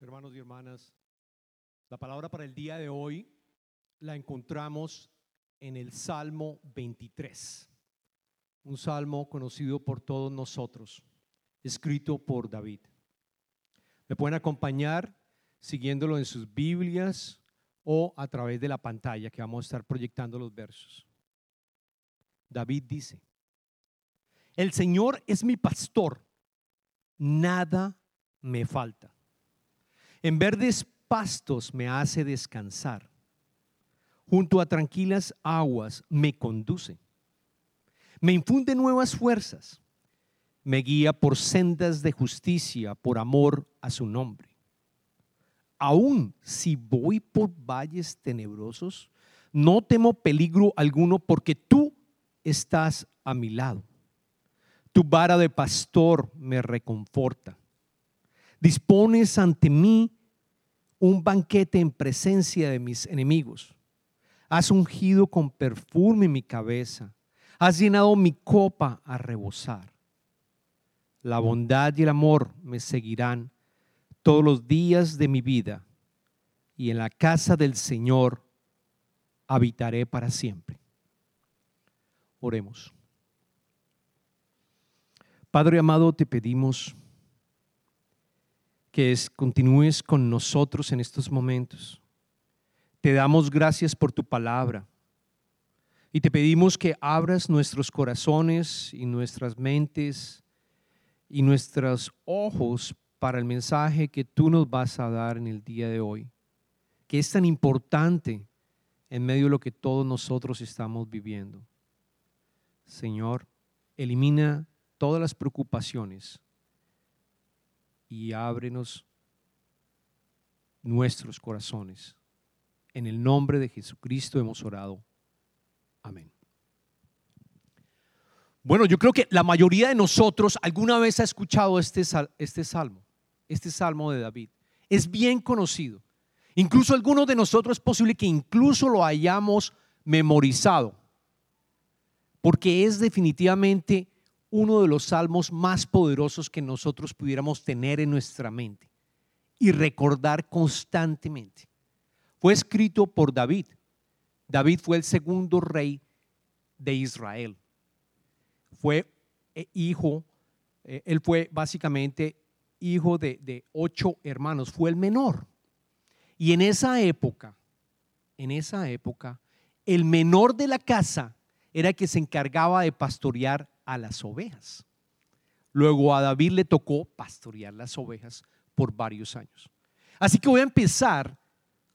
hermanos y hermanas. La palabra para el día de hoy la encontramos en el Salmo 23, un salmo conocido por todos nosotros, escrito por David. Me pueden acompañar siguiéndolo en sus Biblias o a través de la pantalla que vamos a estar proyectando los versos. David dice, el Señor es mi pastor, nada me falta. En verdes pastos me hace descansar. Junto a tranquilas aguas me conduce. Me infunde nuevas fuerzas. Me guía por sendas de justicia por amor a su nombre. Aún si voy por valles tenebrosos, no temo peligro alguno porque tú estás a mi lado. Tu vara de pastor me reconforta dispones ante mí un banquete en presencia de mis enemigos. Has ungido con perfume mi cabeza. Has llenado mi copa a rebosar. La bondad y el amor me seguirán todos los días de mi vida y en la casa del Señor habitaré para siempre. Oremos. Padre amado, te pedimos que es, continúes con nosotros en estos momentos. Te damos gracias por tu palabra y te pedimos que abras nuestros corazones y nuestras mentes y nuestros ojos para el mensaje que tú nos vas a dar en el día de hoy, que es tan importante en medio de lo que todos nosotros estamos viviendo. Señor, elimina todas las preocupaciones y ábrenos nuestros corazones. En el nombre de Jesucristo hemos orado. Amén. Bueno, yo creo que la mayoría de nosotros alguna vez ha escuchado este, este salmo, este salmo de David. Es bien conocido. Incluso algunos de nosotros es posible que incluso lo hayamos memorizado, porque es definitivamente uno de los salmos más poderosos que nosotros pudiéramos tener en nuestra mente y recordar constantemente. Fue escrito por David. David fue el segundo rey de Israel. Fue eh, hijo, eh, él fue básicamente hijo de, de ocho hermanos, fue el menor. Y en esa época, en esa época, el menor de la casa era el que se encargaba de pastorear a las ovejas. Luego a David le tocó pastorear las ovejas por varios años. Así que voy a empezar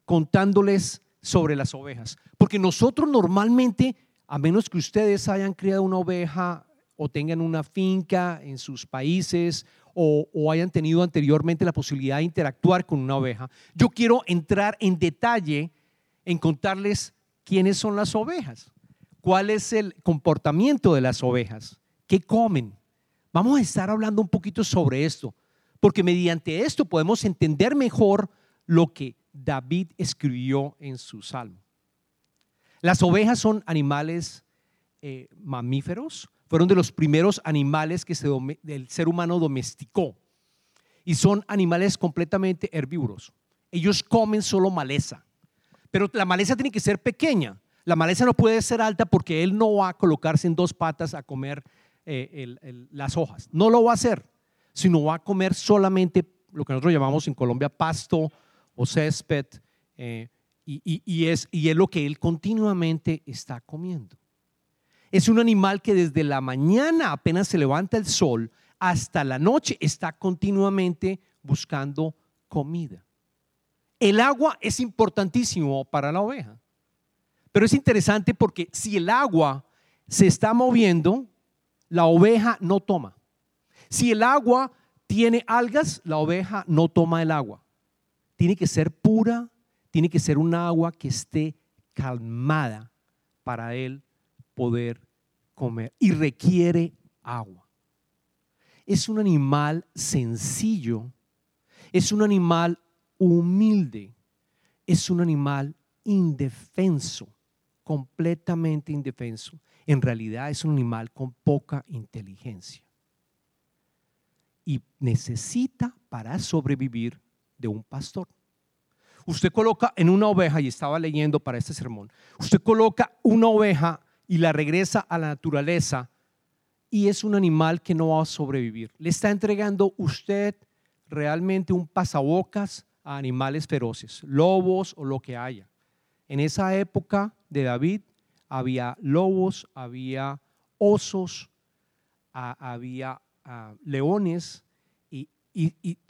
contándoles sobre las ovejas, porque nosotros normalmente, a menos que ustedes hayan criado una oveja o tengan una finca en sus países o, o, hayan tenido anteriormente la posibilidad de interactuar con una oveja, yo quiero entrar en detalle en contarles quiénes son las ovejas, cuál es el comportamiento de las ovejas. ¿Qué comen? Vamos a estar hablando un poquito sobre esto, porque mediante esto podemos entender mejor lo que David escribió en su salmo. Las ovejas son animales eh, mamíferos, fueron de los primeros animales que el ser humano domesticó y son animales completamente herbívoros. Ellos comen solo maleza, pero la maleza tiene que ser pequeña. La maleza no puede ser alta porque él no va a colocarse en dos patas a comer eh, las hojas. No lo va a hacer, sino va a comer solamente lo que nosotros llamamos en Colombia pasto o césped, eh, y, es, y es lo que él continuamente está comiendo. Es un animal que desde la mañana apenas se levanta el sol hasta la noche está continuamente buscando comida. El agua es importantísimo para la oveja, pero es interesante porque si el agua se está moviendo, la oveja no toma. Si el agua tiene algas, la oveja no toma el agua. Tiene que ser pura, tiene que ser un agua que esté calmada para él poder comer y requiere agua. Es un animal sencillo, es un animal humilde, es un animal indefenso, completamente indefenso en realidad es un animal con poca inteligencia. Y necesita para sobrevivir de un pastor. Usted coloca en una oveja, y estaba leyendo para este sermón, usted coloca una oveja y la regresa a la naturaleza y es un animal que no va a sobrevivir. Le está entregando usted realmente un pasabocas a animales feroces, lobos o lo que haya. En esa época de David había lobos, había osos, había leones y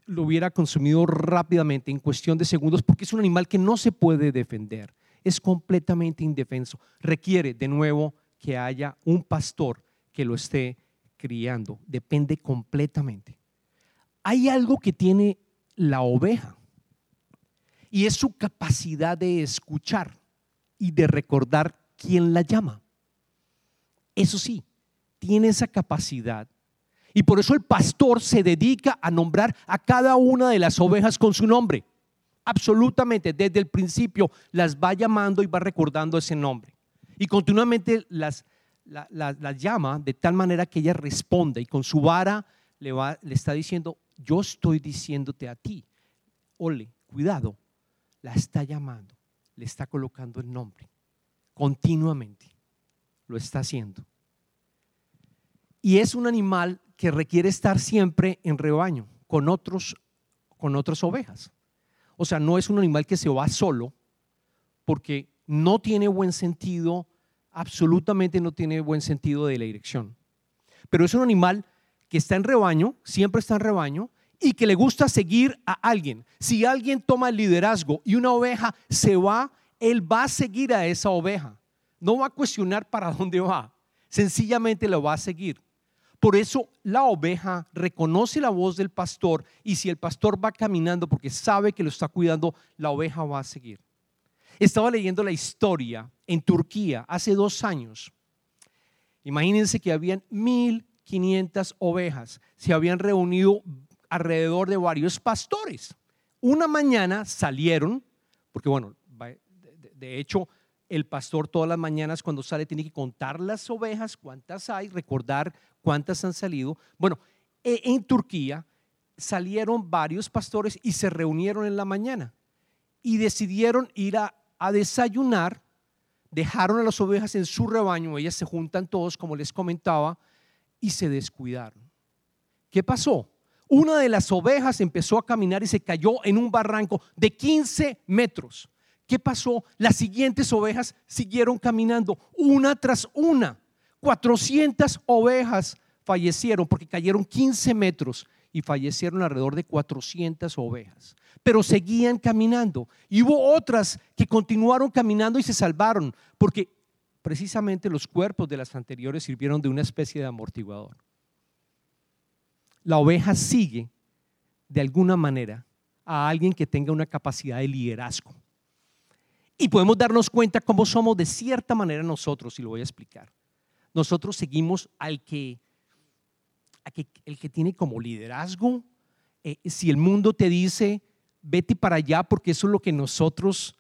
lo hubiera consumido rápidamente en cuestión de segundos porque es un animal que no se puede defender, es completamente indefenso. Requiere de nuevo que haya un pastor que lo esté criando, depende completamente. Hay algo que tiene la oveja y es su capacidad de escuchar y de recordar quién la llama. Eso sí, tiene esa capacidad. Y por eso el pastor se dedica a nombrar a cada una de las ovejas con su nombre. Absolutamente, desde el principio las va llamando y va recordando ese nombre. Y continuamente las, llama de tal manera que ella responde y con su vara le, va, le está diciendo, yo estoy diciéndote a ti, ole, cuidado, la está llamando, le está colocando el nombre, continuamente, lo está haciendo. Y es un animal que requiere estar siempre en rebaño, con, otros, con otras ovejas. O sea, no es un animal que se va solo, porque no tiene buen sentido, absolutamente no tiene buen sentido de la dirección. Pero es un animal que está en rebaño, siempre está en rebaño, y que le gusta seguir a alguien. Si alguien toma el liderazgo y una oveja se va, él va a seguir a esa oveja. No va a cuestionar para dónde va. Sencillamente lo va a seguir. Por eso la oveja reconoce la voz del pastor y si el pastor va caminando porque sabe que lo está cuidando, la oveja va a seguir. Estaba leyendo la historia en Turquía hace dos años. Imagínense que habían 1.500 ovejas. Se habían reunido alrededor de varios pastores. Una mañana salieron, porque bueno, de hecho, el pastor todas las mañanas cuando sale tiene que contar las ovejas, cuántas hay, recordar cuántas han salido. Bueno, e, en Turquía salieron varios pastores y se reunieron en la mañana y decidieron ir a, a desayunar, dejaron a las ovejas en su rebaño, ellas se juntan todos, como les comentaba, y se descuidaron. ¿Qué pasó? Una de las ovejas empezó a caminar y se cayó en un barranco de 15 metros. ¿Qué pasó? Las siguientes ovejas siguieron caminando una tras una. 400 ovejas fallecieron porque cayeron 15 metros y fallecieron alrededor de 400 ovejas. Pero seguían caminando. Y hubo otras que continuaron caminando y se salvaron porque precisamente los cuerpos de las anteriores sirvieron de una especie de amortiguador la oveja sigue de alguna manera a alguien que tenga una capacidad de liderazgo. Y podemos darnos cuenta cómo somos de cierta manera nosotros, y lo voy a explicar. Nosotros seguimos al que, el que tiene como liderazgo. Eh, si el mundo te dice, vete para allá porque eso es lo que nosotros,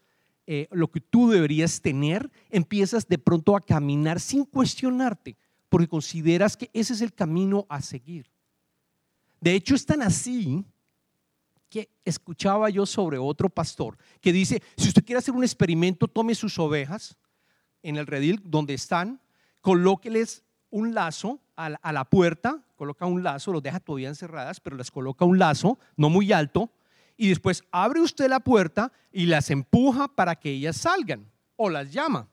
eh, lo que tú deberías tener, empiezas de pronto a caminar sin cuestionarte, porque consideras que ese es el camino a seguir. De hecho, es tan así que escuchaba yo sobre otro pastor que dice, si usted quiere hacer un experimento, tome sus ovejas en el redil donde están, colóqueles un lazo a la, puerta, coloca un lazo, los deja todavía encerradas, pero les coloca un lazo, no muy alto, y después abre usted la puerta y las empuja para que ellas salgan o las llama.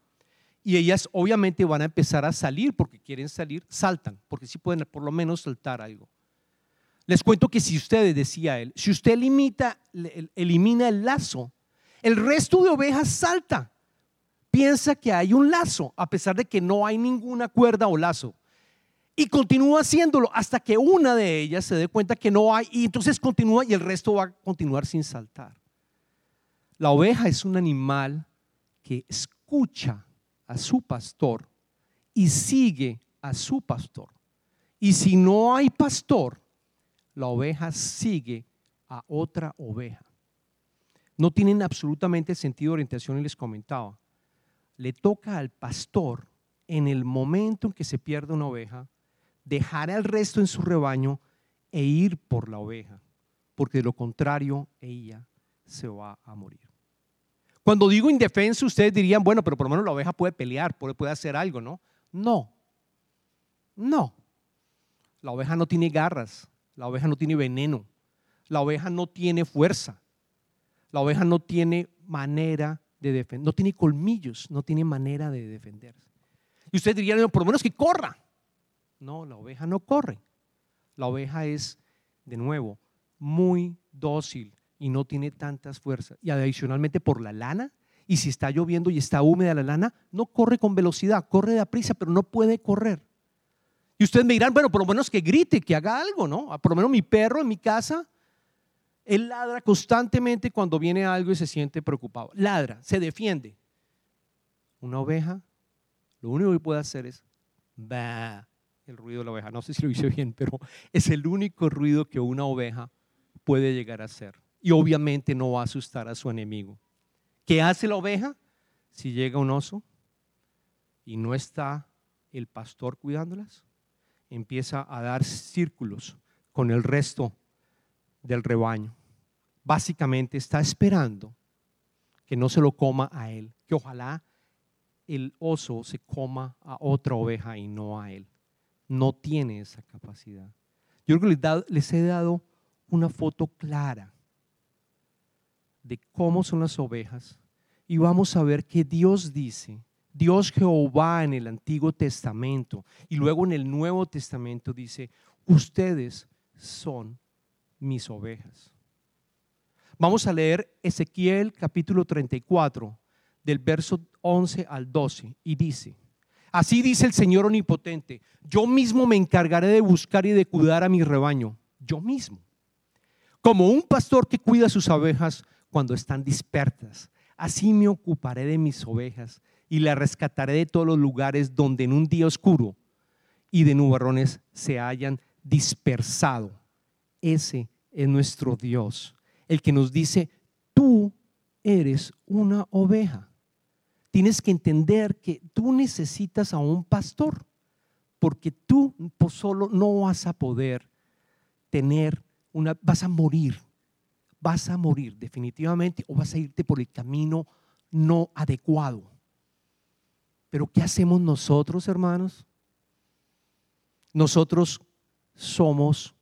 Y ellas obviamente van a empezar a salir porque quieren salir, saltan, porque sí pueden por lo menos saltar algo. Les cuento que si ustedes, decía él, si usted limita, elimina el lazo, el resto de ovejas salta. Piensa que hay un lazo, a pesar de que no hay ninguna cuerda o lazo. Y continúa haciéndolo hasta que una de ellas se dé cuenta que no hay y entonces continúa y el resto va a continuar sin saltar. La oveja es un animal que escucha a su pastor y sigue a su pastor. Y si no hay pastor, la oveja sigue a otra oveja. No tienen absolutamente sentido de orientación y les comentaba. Le toca al pastor en el momento en que se pierde una oveja, dejar al resto en su rebaño e ir por la oveja. porque de lo contrario ella se va a morir. Cuando digo indefenso, ustedes dirían, bueno, pero por lo menos la oveja puede pelear, puede hacer algo, ¿no? No, no. La oveja no tiene garras, la oveja no tiene veneno, la oveja no tiene fuerza, la oveja no tiene manera de defender, no tiene colmillos, no tiene manera de defenderse. Y ustedes dirían, por lo menos que corra. No, la oveja no corre. La oveja es, de nuevo, muy dócil y no tiene tantas fuerzas. Y adicionalmente por la lana, y si está lloviendo y está húmeda la lana, no corre con velocidad, corre de prisa, pero no puede correr. Y ustedes me dirán, bueno, por lo menos que grite, que haga algo, ¿no? Por lo menos mi perro en mi casa, él ladra constantemente cuando viene algo y se siente preocupado. Ladra, se defiende. Una oveja, lo único que puede hacer es, bah, el ruido de la oveja. No sé si lo hice bien, pero es el único ruido que una oveja puede llegar a hacer. Y obviamente no va a asustar a su enemigo. ¿Qué hace la oveja? Si llega un oso y no está el pastor cuidándolas, empieza a dar círculos con el resto del rebaño. Básicamente está esperando que no se lo coma a él, que ojalá el oso se coma a otra oveja y no a él. No tiene esa capacidad. Yo creo que les, he dado una foto clara de cómo son las ovejas y vamos a ver que Dios dice, Dios Jehová en el Antiguo Testamento y luego en el Nuevo Testamento dice, ustedes son mis ovejas. Vamos a leer Ezequiel capítulo 34 del verso 11 al 12 y dice, así dice el Señor Omnipotente, yo mismo me encargaré de buscar y de cuidar a mi rebaño, yo mismo, como un pastor que cuida sus ovejas cuando están dispersas. Así me ocuparé de mis ovejas y las rescataré de todos los lugares donde en un día oscuro y de nubarrones se hayan dispersado. Ese es nuestro Dios, el que nos dice, tú eres una oveja. Tienes que entender que tú necesitas a un pastor, porque tú solo no vas a poder tener una, vas a morir vas a morir definitivamente o vas a irte por el camino no adecuado. Pero ¿qué hacemos nosotros, hermanos? Nosotros somos,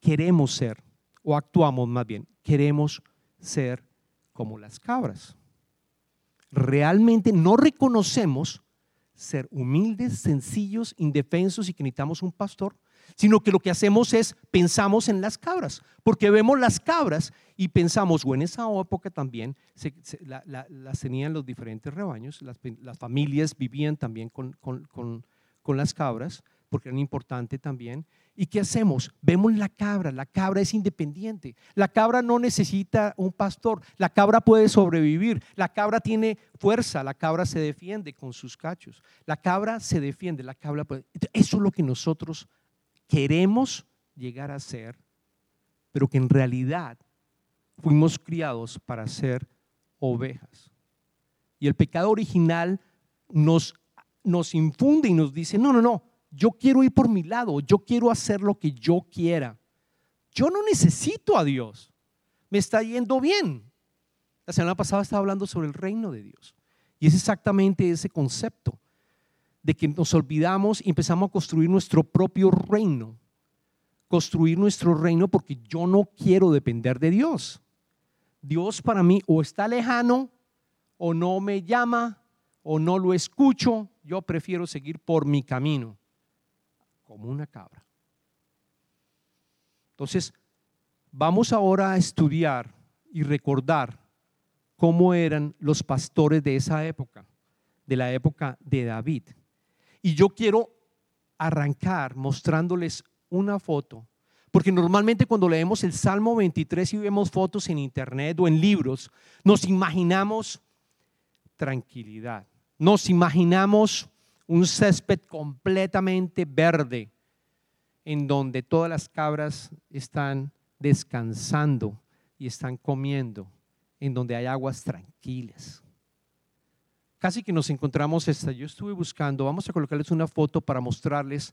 queremos ser, o actuamos más bien, queremos ser como las cabras. Realmente no reconocemos ser humildes, sencillos, indefensos y que necesitamos un pastor sino que lo que hacemos es pensamos en las cabras, porque vemos las cabras y pensamos, o en esa época también las tenían los diferentes rebaños, las, familias vivían también con, con las cabras, porque eran importantes también. ¿Y qué hacemos? Vemos la cabra, la cabra es independiente, la cabra no necesita un pastor, la cabra puede sobrevivir, la cabra tiene fuerza, la cabra se defiende con sus cachos, la cabra se defiende, la cabra puede... Eso es lo que nosotros queremos llegar a ser, pero que en realidad fuimos criados para ser ovejas. Y el pecado original nos, nos infunde y nos dice, no, no, no, yo quiero ir por mi lado, yo quiero hacer lo que yo quiera. Yo no necesito a Dios, me está yendo bien. La semana pasada estaba hablando sobre el reino de Dios. Y es exactamente ese concepto de que nos olvidamos y empezamos a construir nuestro propio reino. Construir nuestro reino porque yo no quiero depender de Dios. Dios para mí o está lejano o no me llama o no lo escucho. Yo prefiero seguir por mi camino como una cabra. Entonces, vamos ahora a estudiar y recordar cómo eran los pastores de esa época, de la época de David. Y yo quiero arrancar mostrándoles una foto, porque normalmente cuando leemos el Salmo 23 y vemos fotos en internet o en libros, nos imaginamos tranquilidad, nos imaginamos un césped completamente verde en donde todas las cabras están descansando y están comiendo, en donde hay aguas tranquilas casi que nos encontramos esta. Yo estuve buscando, vamos a colocarles una foto para mostrarles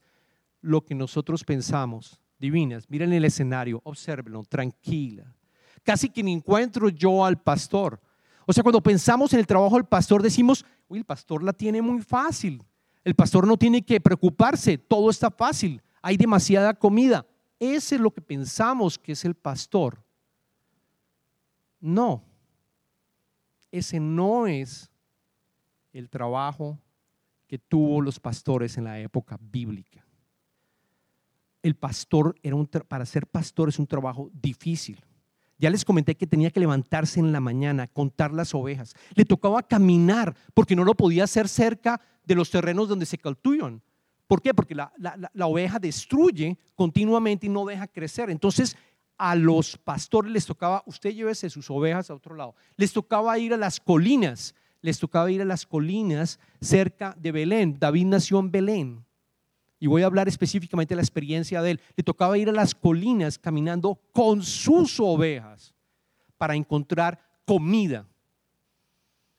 lo que nosotros pensamos divinas. Miren el escenario, observenlo, tranquila. Casi que ni encuentro yo al pastor. O sea, cuando pensamos en el trabajo del pastor, decimos, uy, el pastor la tiene muy fácil. El pastor no tiene que preocuparse, todo está fácil, hay demasiada comida. Ese es lo que pensamos que es el pastor. No, ese no es el trabajo que tuvo los pastores en la época bíblica. El pastor era un para ser pastor es un trabajo difícil. Ya les comenté que tenía que levantarse en la mañana, contar las ovejas. Le tocaba caminar porque no lo podía hacer cerca de los terrenos donde se cultivan. ¿Por qué? Porque la, oveja destruye continuamente y no deja crecer. Entonces, a los pastores les tocaba, usted llévese sus ovejas a otro lado, les tocaba ir a las colinas, les tocaba ir a las colinas cerca de Belén. David nació en Belén. Y voy a hablar específicamente de la experiencia de él. Le tocaba ir a las colinas caminando con sus ovejas para encontrar comida.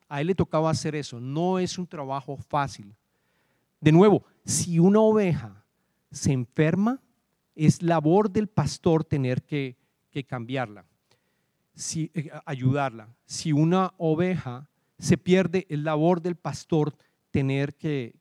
A él le tocaba hacer eso. No es un trabajo fácil. De nuevo, si una oveja se enferma, es labor del pastor tener que, cambiarla, si, eh, ayudarla. Si una oveja se pierde, es labor del pastor tener que,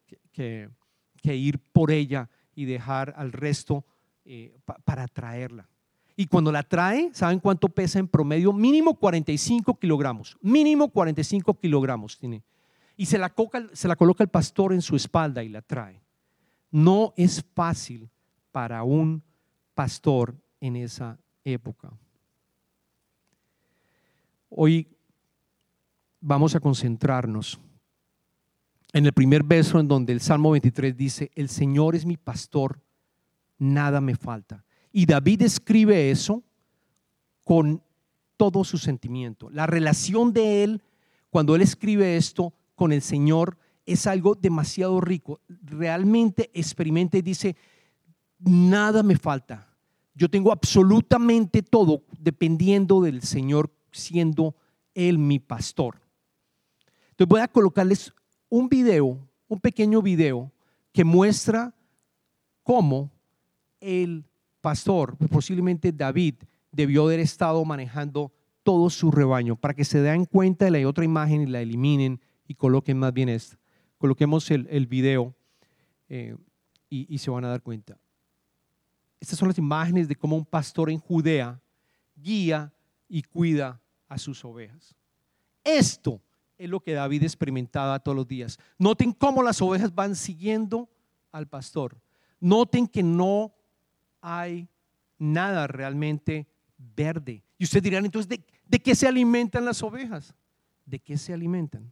ir por ella y dejar al resto eh, para traerla. Y cuando la trae, ¿saben cuánto pesa en promedio? Mínimo 45 kilogramos. Mínimo 45 kilogramos tiene. Y se la, se la coloca el pastor en su espalda y la trae. No es fácil para un pastor en esa época. Hoy vamos a concentrarnos en el primer verso en donde el Salmo 23 dice, el Señor es mi pastor, nada me falta. Y David escribe eso con todo su sentimiento. La relación de él, cuando él escribe esto con el Señor, es algo demasiado rico. Realmente experimenta y dice, nada me falta. Yo tengo absolutamente todo dependiendo del Señor siendo Él mi pastor. Entonces voy a colocarles un video, un pequeño video que muestra cómo el pastor, posiblemente David, debió haber estado manejando todo su rebaño para que se den cuenta de la otra imagen y la eliminen y coloquen más bien esta. Coloquemos el, video eh, y, y se van a dar cuenta. Estas son las imágenes de cómo un pastor en Judea guía y cuida a sus ovejas. Esto es lo que David experimentaba todos los días. Noten cómo las ovejas van siguiendo al pastor. Noten que no hay nada realmente verde. Y ustedes dirán, entonces, ¿de, qué se alimentan las ovejas? ¿De qué se alimentan?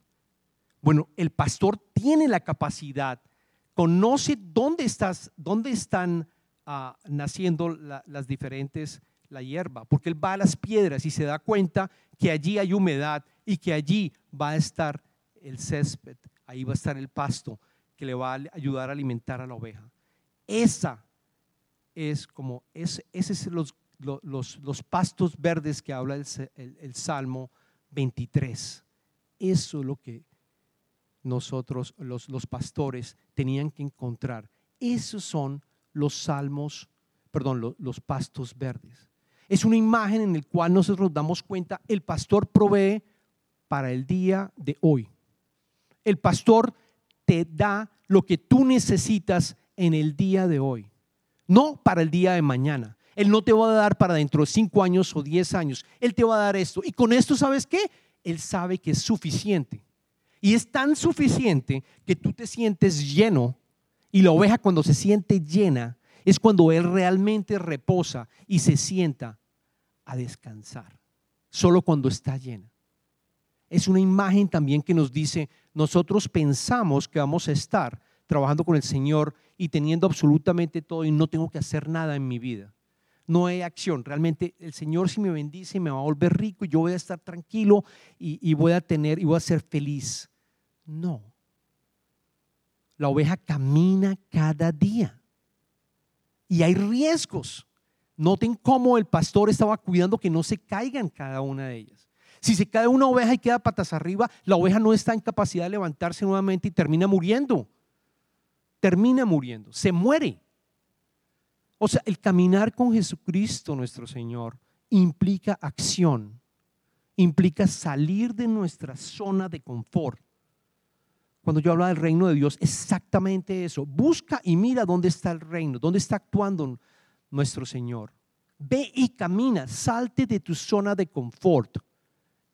Bueno, el pastor tiene la capacidad, conoce dónde, estás, dónde están ah, naciendo las diferentes, la hierba, porque él va a las piedras y se da cuenta que allí hay humedad y que allí va a estar el césped, ahí va a estar el pasto que le va a ayudar a alimentar a la oveja. Esa es como, ese es los, los, pastos verdes que habla el, Salmo 23. Eso es lo que nosotros, los, los pastores, tenían que encontrar. Esos son los salmos, perdón, los, pastos verdes. Es una imagen en la cual nosotros nos damos cuenta, el pastor provee para el día de hoy. El pastor te da lo que tú necesitas en el día de hoy no para el día de mañana. Él no te va a dar para dentro de cinco años o diez años. Él te va a dar esto. Y con esto, ¿sabes qué? Él sabe que es suficiente. Y es tan suficiente que tú te sientes lleno. Y la oveja cuando se siente llena es cuando Él realmente reposa y se sienta a descansar. Solo cuando está llena. Es una imagen también que nos dice, nosotros pensamos que vamos a estar trabajando con el Señor y teniendo absolutamente todo y no tengo que hacer nada en mi vida. No hay acción. Realmente el Señor si me bendice me va a volver rico y yo voy a estar tranquilo y, voy a tener y voy a ser feliz. No. La oveja camina cada día y hay riesgos. Noten cómo el pastor estaba cuidando que no se caigan cada una de ellas. Si se cae una oveja y queda patas arriba, la oveja no está en capacidad de levantarse nuevamente y termina muriendo termina muriendo, se muere. O sea, el caminar con Jesucristo nuestro Señor implica acción, implica salir de nuestra zona de confort. Cuando yo hablo del reino de Dios, exactamente eso. Busca y mira dónde está el reino, dónde está actuando nuestro Señor. Ve y camina, salte de tu zona de confort.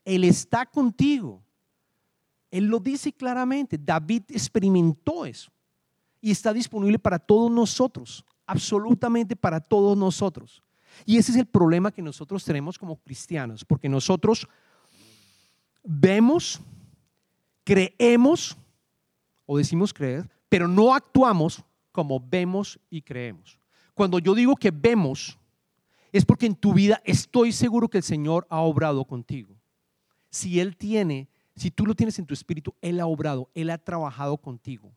Él está contigo. Él lo dice claramente. David experimentó eso y está disponible para todos nosotros, absolutamente para todos nosotros. Y ese es el problema que nosotros tenemos como cristianos, porque nosotros vemos, creemos, o decimos creer, pero no actuamos como vemos y creemos. Cuando yo digo que vemos, es porque en tu vida estoy seguro que el Señor ha obrado contigo. Si Él tiene, si tú lo tienes en tu espíritu, Él ha obrado, Él ha trabajado contigo.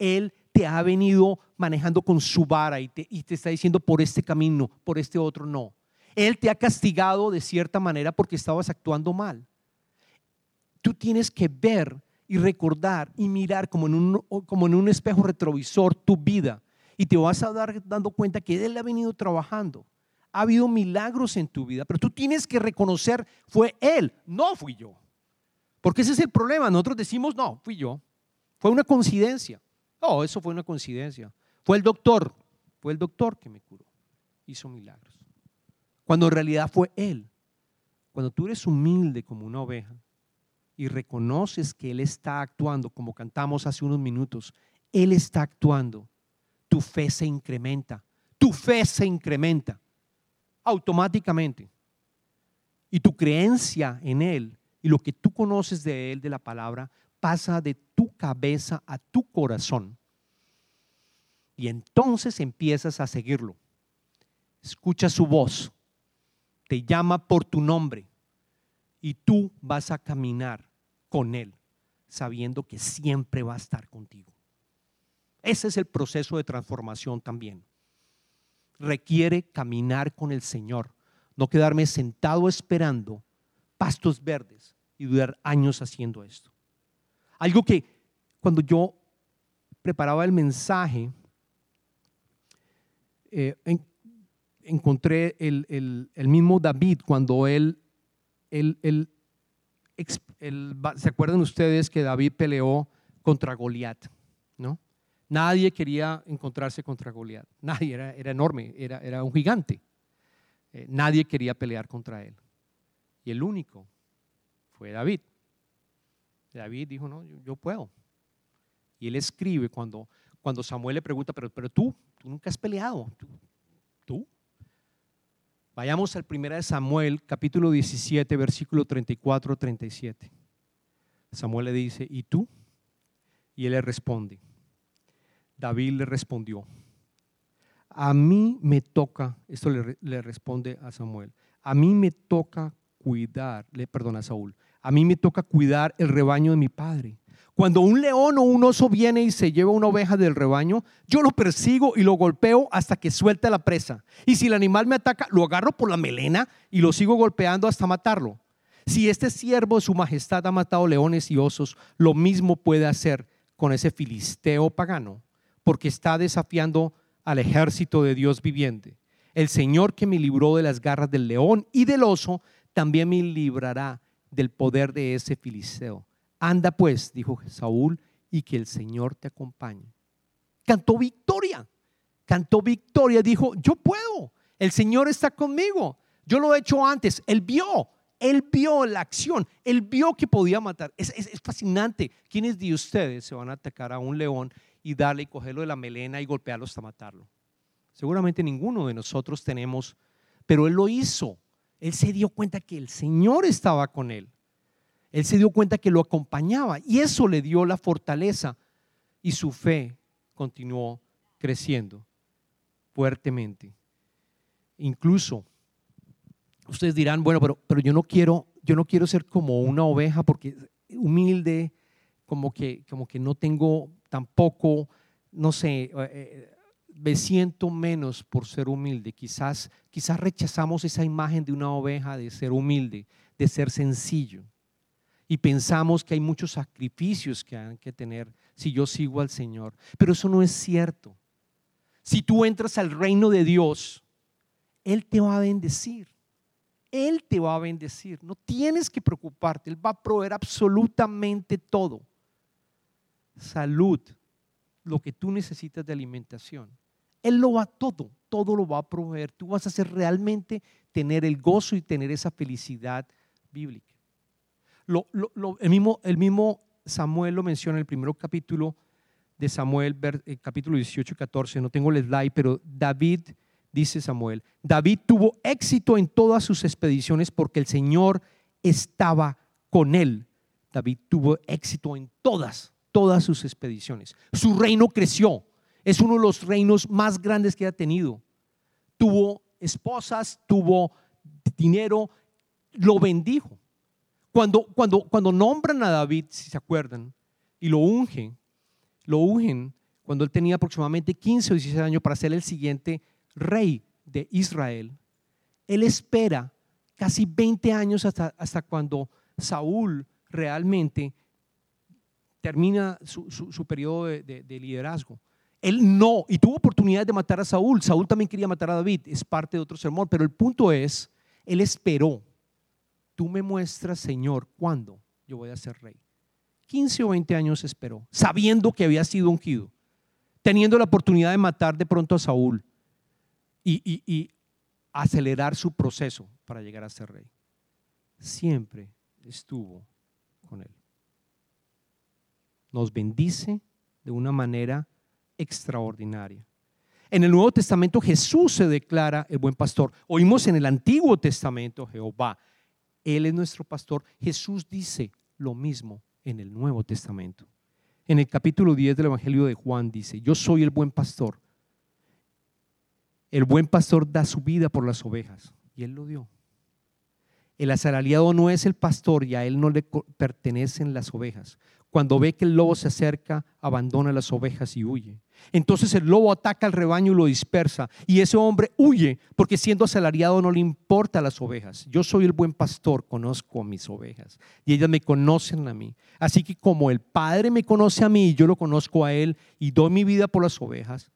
Él te ha venido manejando con su vara y te, y te está diciendo por este camino, por este otro no. Él te ha castigado de cierta manera porque estabas actuando mal. Tú tienes que ver y recordar y mirar como en un, como en un espejo retrovisor tu vida y te vas a dar dando cuenta que Él ha venido trabajando. Ha habido milagros en tu vida, pero tú tienes que reconocer, fue Él, no fui yo. Porque ese es el problema. Nosotros decimos, no, fui yo. Fue una coincidencia. No, eso fue una coincidencia. Fue el doctor, fue el doctor que me curó. Hizo milagros. Cuando en realidad fue Él. Cuando tú eres humilde como una oveja y reconoces que Él está actuando, como cantamos hace unos minutos, Él está actuando, tu fe se incrementa, tu fe se incrementa automáticamente. Y tu creencia en Él y lo que tú conoces de Él, de la palabra, pasa de tu cabeza a tu corazón. Y entonces empiezas a seguirlo. Escucha su voz, te llama por tu nombre y tú vas a caminar con Él, sabiendo que siempre va a estar contigo. Ese es el proceso de transformación también. Requiere caminar con el Señor, no quedarme sentado esperando pastos verdes y durar años haciendo esto. Algo que cuando yo preparaba el mensaje, eh, encontré el, mismo David cuando él, él, él, ¿se acuerdan ustedes que David peleó contra Goliat? Nadie quería encontrarse contra Goliat, nadie, era, enorme, era, un gigante. Eh, nadie quería pelear contra él. Y el único fue David. David dijo, no, yo, puedo. Y él escribe cuando, cuando Samuel le pregunta, pero, pero tú, tú nunca has peleado, tú, Vayamos al 1 Samuel, capítulo 17, versículo 34-37. Samuel le dice, ¿y tú? Y él le responde. David le respondió, a mí me toca, esto le, responde a Samuel, a mí me toca cuidar, le perdona a Saúl, a mí me toca cuidar el rebaño de mi padre. Cuando un león o un oso viene y se lleva una oveja del rebaño, yo lo persigo y lo golpeo hasta que suelta la presa. Y si el animal me ataca, lo agarro por la melena y lo sigo golpeando hasta matarlo. Si este siervo de su majestad ha matado leones y osos, lo mismo puede hacer con ese filisteo pagano, porque está desafiando al ejército de Dios viviente. El Señor que me libró de las garras del león y del oso, también me librará del poder de ese filisteo. Anda pues, dijo Saúl, y que el Señor te acompañe. Cantó victoria, cantó victoria, dijo, yo puedo, el Señor está conmigo, yo lo he hecho antes, él vio, él vio la acción, él vio que podía matar. Es, fascinante. ¿Quiénes de ustedes se van a atacar a un león y darle y cogerlo de la melena y golpearlo hasta matarlo? Seguramente ninguno de nosotros tenemos, pero él lo hizo. Él se dio cuenta que el Señor estaba con él. Él se dio cuenta que lo acompañaba y eso le dio la fortaleza y su fe continuó creciendo fuertemente. Incluso ustedes dirán, bueno, pero, pero yo no quiero, yo no quiero ser como una oveja porque humilde, como que, como que no tengo tampoco, no sé, eh, eh, me siento menos por ser humilde. Quizás, quizás rechazamos esa imagen de una oveja, de ser humilde, de ser sencillo y pensamos que hay muchos sacrificios que hay que tener si yo sigo al Señor. Pero eso no es cierto. Si tú entras al reino de Dios, Él te va a bendecir. Él te va a bendecir. No tienes que preocuparte. Él va a proveer absolutamente todo. Salud, lo que tú necesitas de alimentación. Él lo va todo, todo lo va a proveer. Tú vas a hacer realmente tener el gozo y tener esa felicidad bíblica. el, mismo, el mismo Samuel lo menciona en el primer capítulo de Samuel, eh, capítulo 18 y 14. No tengo el slide, pero David, dice Samuel, David tuvo éxito en todas sus expediciones porque el Señor estaba con él. David tuvo éxito en todas, todas sus expediciones. Su reino creció. Es uno de los reinos más grandes que ha tenido. Tuvo esposas, tuvo dinero, lo bendijo. Cuando, cuando, cuando nombran a David, si se acuerdan, y lo ungen, lo ungen cuando él tenía aproximadamente 15 o 16 años para ser el siguiente rey de Israel. Él espera casi 20 años hasta, hasta cuando Saúl realmente termina su, periodo de, de, liderazgo. Él no, y tuvo oportunidad de matar a Saúl. Saúl también quería matar a David, es parte de otro sermón, pero el punto es, él esperó. Tú me muestras, Señor, cuándo yo voy a ser rey. 15 o 20 años esperó, sabiendo que había sido ungido, teniendo la oportunidad de matar de pronto a Saúl y, y acelerar su proceso para llegar a ser rey. Siempre estuvo con él. Nos bendice de una manera extraordinaria. En el Nuevo Testamento Jesús se declara el buen pastor. Oímos en el Antiguo Testamento Jehová. Él es nuestro pastor. Jesús dice lo mismo en el Nuevo Testamento. En el capítulo 10 del Evangelio de Juan dice, yo soy el buen pastor. El buen pastor da su vida por las ovejas. Y él lo dio. El asalariado no es el pastor y a él no le pertenecen las ovejas. Cuando ve que el lobo se acerca, abandona las ovejas y huye. Entonces el lobo ataca al rebaño y lo dispersa. Y ese hombre huye porque siendo asalariado no le importa las ovejas. Yo soy el buen pastor, conozco a mis ovejas y ellas me conocen a mí. Así que como el Padre me conoce a mí y yo lo conozco a Él y doy mi vida por las ovejas,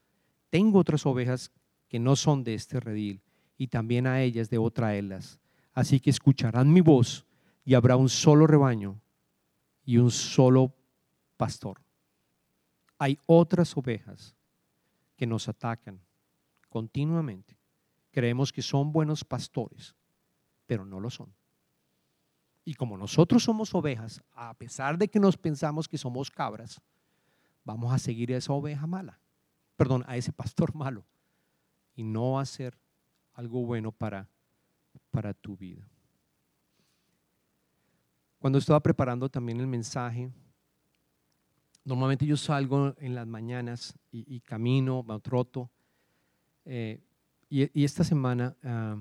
tengo otras ovejas que no son de este redil y también a ellas debo traerlas. Así que escucharán mi voz y habrá un solo rebaño y un solo pastor. Hay otras ovejas que nos atacan continuamente. Creemos que son buenos pastores, pero no lo son. Y como nosotros somos ovejas, a pesar de que nos pensamos que somos cabras, vamos a seguir a esa oveja mala, perdón, a ese pastor malo, y no hacer algo bueno para, para tu vida. Cuando estaba preparando también el mensaje, normalmente yo salgo en las mañanas y, camino, me troto. Eh, y, esta semana ah,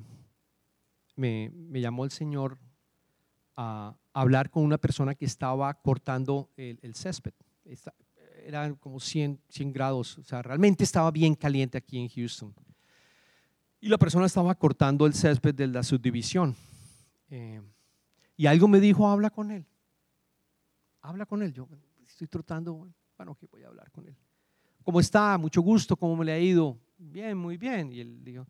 me, llamó el Señor a hablar con una persona que estaba cortando el, césped. eran como 100, 100 grados, o sea, realmente estaba bien caliente aquí en Houston. Y la persona estaba cortando el césped de la subdivisión. Eh, y algo me dijo, habla con él. Habla con él. Yo estoy tratando, bueno, que voy a hablar con él. ¿Cómo está? Mucho gusto, ¿cómo me le ha ido? Bien, muy bien. Y él dijo,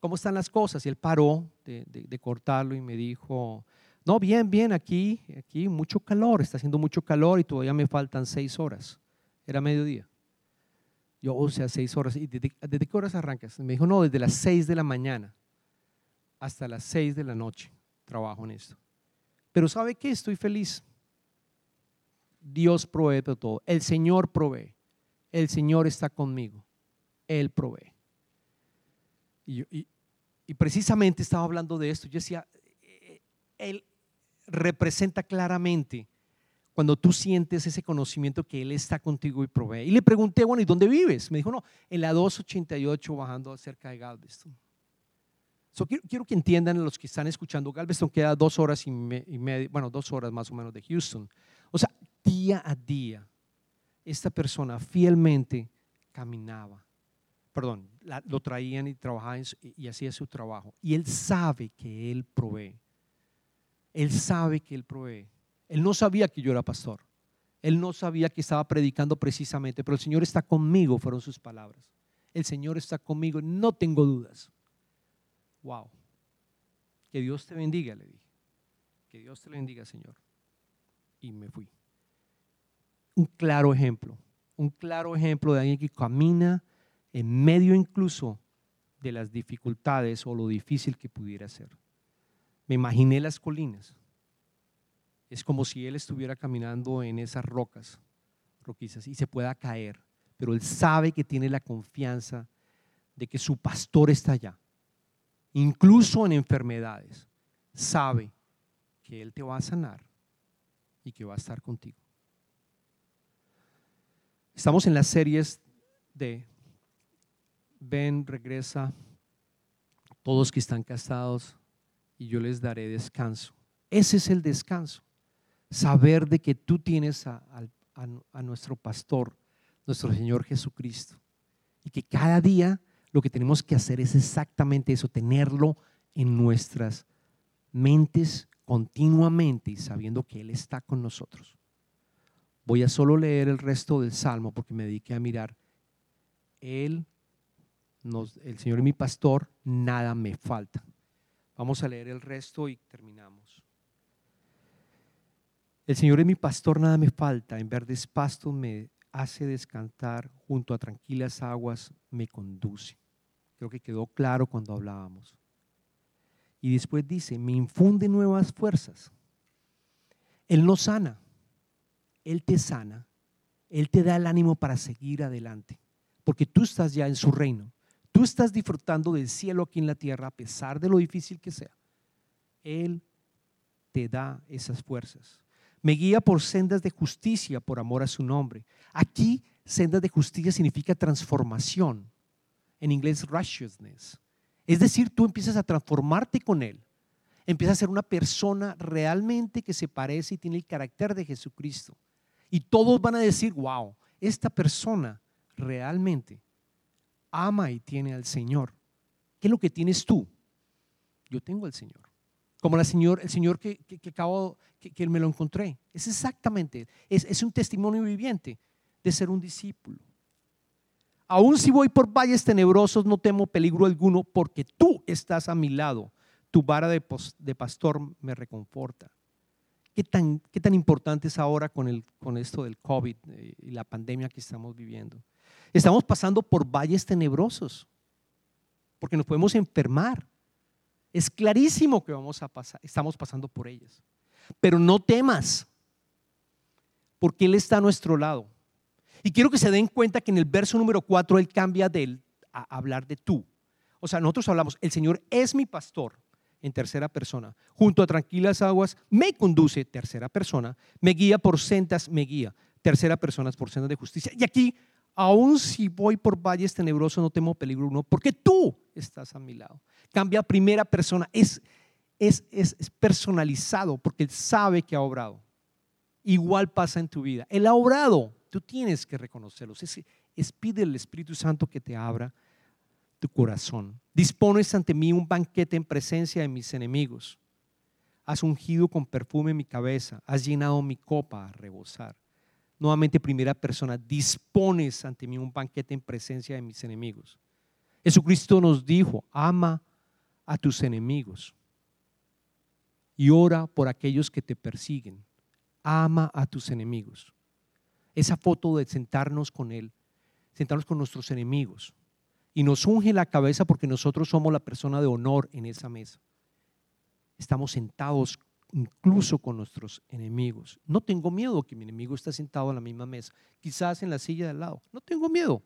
¿cómo están las cosas? Y él paró de, cortarlo y me dijo, no, bien, bien, aquí, aquí mucho calor, está haciendo mucho calor y todavía me faltan seis horas. Era mediodía. Yo, o sea, seis horas. ¿Y desde, desde qué horas arrancas? Me dijo, no, desde las seis de la mañana hasta las seis de la noche trabajo en esto. Pero ¿sabe qué? Estoy feliz. Dios provee todo. El Señor provee. El Señor está conmigo. Él provee. Y, precisamente estaba hablando de esto. Yo decía, eh, Él representa claramente cuando tú sientes ese conocimiento que Él está contigo y provee. Y le pregunté, bueno, ¿y dónde vives? Me dijo, no, en la 288 bajando cerca de Galveston quiero, que entiendan los que están escuchando, Galveston queda dos horas y, media, bueno, dos horas más o menos de Houston. O sea, día a día, esta persona fielmente caminaba. Perdón, lo traían y trabajaban y hacía su trabajo. Y él sabe que él provee. Él sabe que él provee. Él no sabía que yo era pastor. Él no sabía que estaba predicando precisamente, pero el Señor está conmigo, fueron sus palabras. El Señor está conmigo, no tengo dudas. Wow. Que Dios te bendiga, le dije. Que Dios te bendiga, Señor. Y me fui. Un claro ejemplo, un claro ejemplo de alguien que camina en medio incluso de las dificultades o lo difícil que pudiera ser. Me imaginé las colinas. Es como si él estuviera caminando en esas rocas, roquizas, y se pueda caer. Pero él sabe que tiene la confianza de que su pastor está allá. Incluso en enfermedades, sabe que él te va a sanar y que va a estar contigo. Estamos en las series de ven, regresa, todos que están casados, y yo les daré descanso. Ese es el descanso. Saber de que tú tienes a, a, nuestro pastor, nuestro Señor Jesucristo. Y que cada día lo que tenemos que hacer es exactamente eso, tenerlo en nuestras mentes continuamente y sabiendo que Él está con nosotros. Voy a solo leer el resto del Salmo porque me dediqué a mirar. Él el Señor es mi pastor, nada me falta. Vamos a leer el resto y terminamos. El Señor es mi pastor, nada me falta. En verdes pastos me hace descansar, junto a tranquilas aguas me conduce. Creo que quedó claro cuando hablábamos. Y después dice, me infunde nuevas fuerzas. Él no sana, Él te sana, Él te da el ánimo para seguir adelante, porque tú estás ya en su reino tú estás disfrutando del cielo aquí en la tierra, a pesar de lo difícil que sea, Él te da esas fuerzas. Me guía por sendas de justicia por amor a su nombre. Aquí, sendas de justicia significa transformación. En inglés, righteousness. Es decir, tú empiezas a transformarte con Él. Empiezas a ser una persona realmente que se parece y tiene el carácter de Jesucristo. Y todos van a decir, wow, esta persona realmente ama y tiene al Señor. ¿Qué es lo que tienes tú? Yo tengo al Señor. Como la señor, el Señor que, que, acabo, que, me lo encontré. Es exactamente, es, es un testimonio viviente de ser un discípulo. Aún si voy por valles tenebrosos, no temo peligro alguno, porque tú estás a mi lado. Tu vara de, de pastor me reconforta. ¿Qué tan, ¿Qué tan importante es ahora con, el, con esto del COVID eh, y la pandemia que estamos viviendo? Estamos pasando por valles tenebrosos, porque nos podemos enfermar. Es clarísimo que vamos a pasar, estamos pasando por ellas. Pero no temas, porque Él está a nuestro lado. Y quiero que se den cuenta que en el verso número 4 Él cambia de hablar de tú. O sea, nosotros hablamos, el Señor es mi pastor en tercera persona. Junto a tranquilas aguas me conduce, tercera persona. Me guía por sendas, me guía. Tercera persona por sendas de justicia. Y aquí aún si voy por valles tenebrosos no temo peligro uno, porque tú estás a mi lado. Cambia primera persona, es, es, es, personalizado, porque Él sabe que ha obrado. Igual pasa en tu vida. Él ha obrado, tú tienes que reconocerlo. Es, es pide el Espíritu Santo que te abra tu corazón. Dispones ante mí un banquete en presencia de mis enemigos. Has ungido con perfume mi cabeza, has llenado mi copa a rebosar nuevamente primera persona, dispones ante mí un banquete en presencia de mis enemigos. Jesucristo nos dijo, ama a tus enemigos y ora por aquellos que te persiguen. Ama a tus enemigos. Esa foto de sentarnos con Él, sentarnos con nuestros enemigos. Y nos unge la cabeza porque nosotros somos la persona de honor en esa mesa. Estamos sentados incluso con nuestros enemigos. No tengo miedo que mi enemigo esté sentado a la misma mesa, quizás en la silla de al lado. No tengo miedo.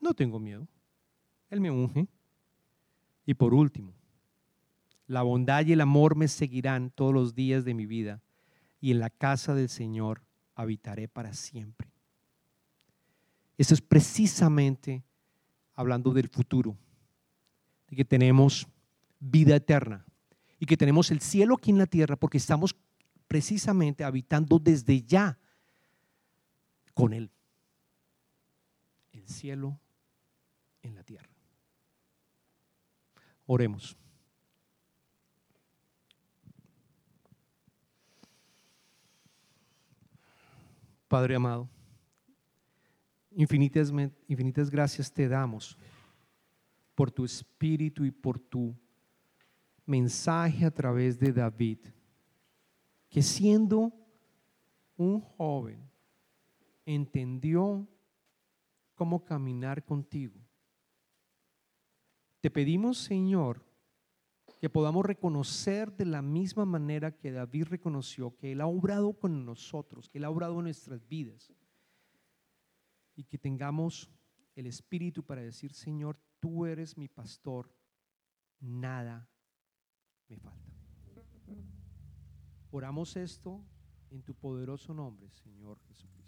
No tengo miedo. Él me unge. Y por último, la bondad y el amor me seguirán todos los días de mi vida y en la casa del Señor habitaré para siempre. Eso es precisamente hablando del futuro, de que tenemos vida eterna y que tenemos el cielo aquí en la tierra porque estamos precisamente habitando desde ya con Él. El cielo en la tierra. Oremos. Padre amado, infinitas, infinitas gracias te damos por tu espíritu y por tu mensaje a través de David, que siendo un joven entendió cómo caminar contigo. Te pedimos, Señor, que podamos reconocer de la misma manera que David reconoció que Él ha obrado con nosotros, que Él ha obrado en nuestras vidas, y que tengamos el espíritu para decir, Señor, tú eres mi pastor, nada me falta. Oramos esto en tu poderoso nombre, Señor Jesucristo.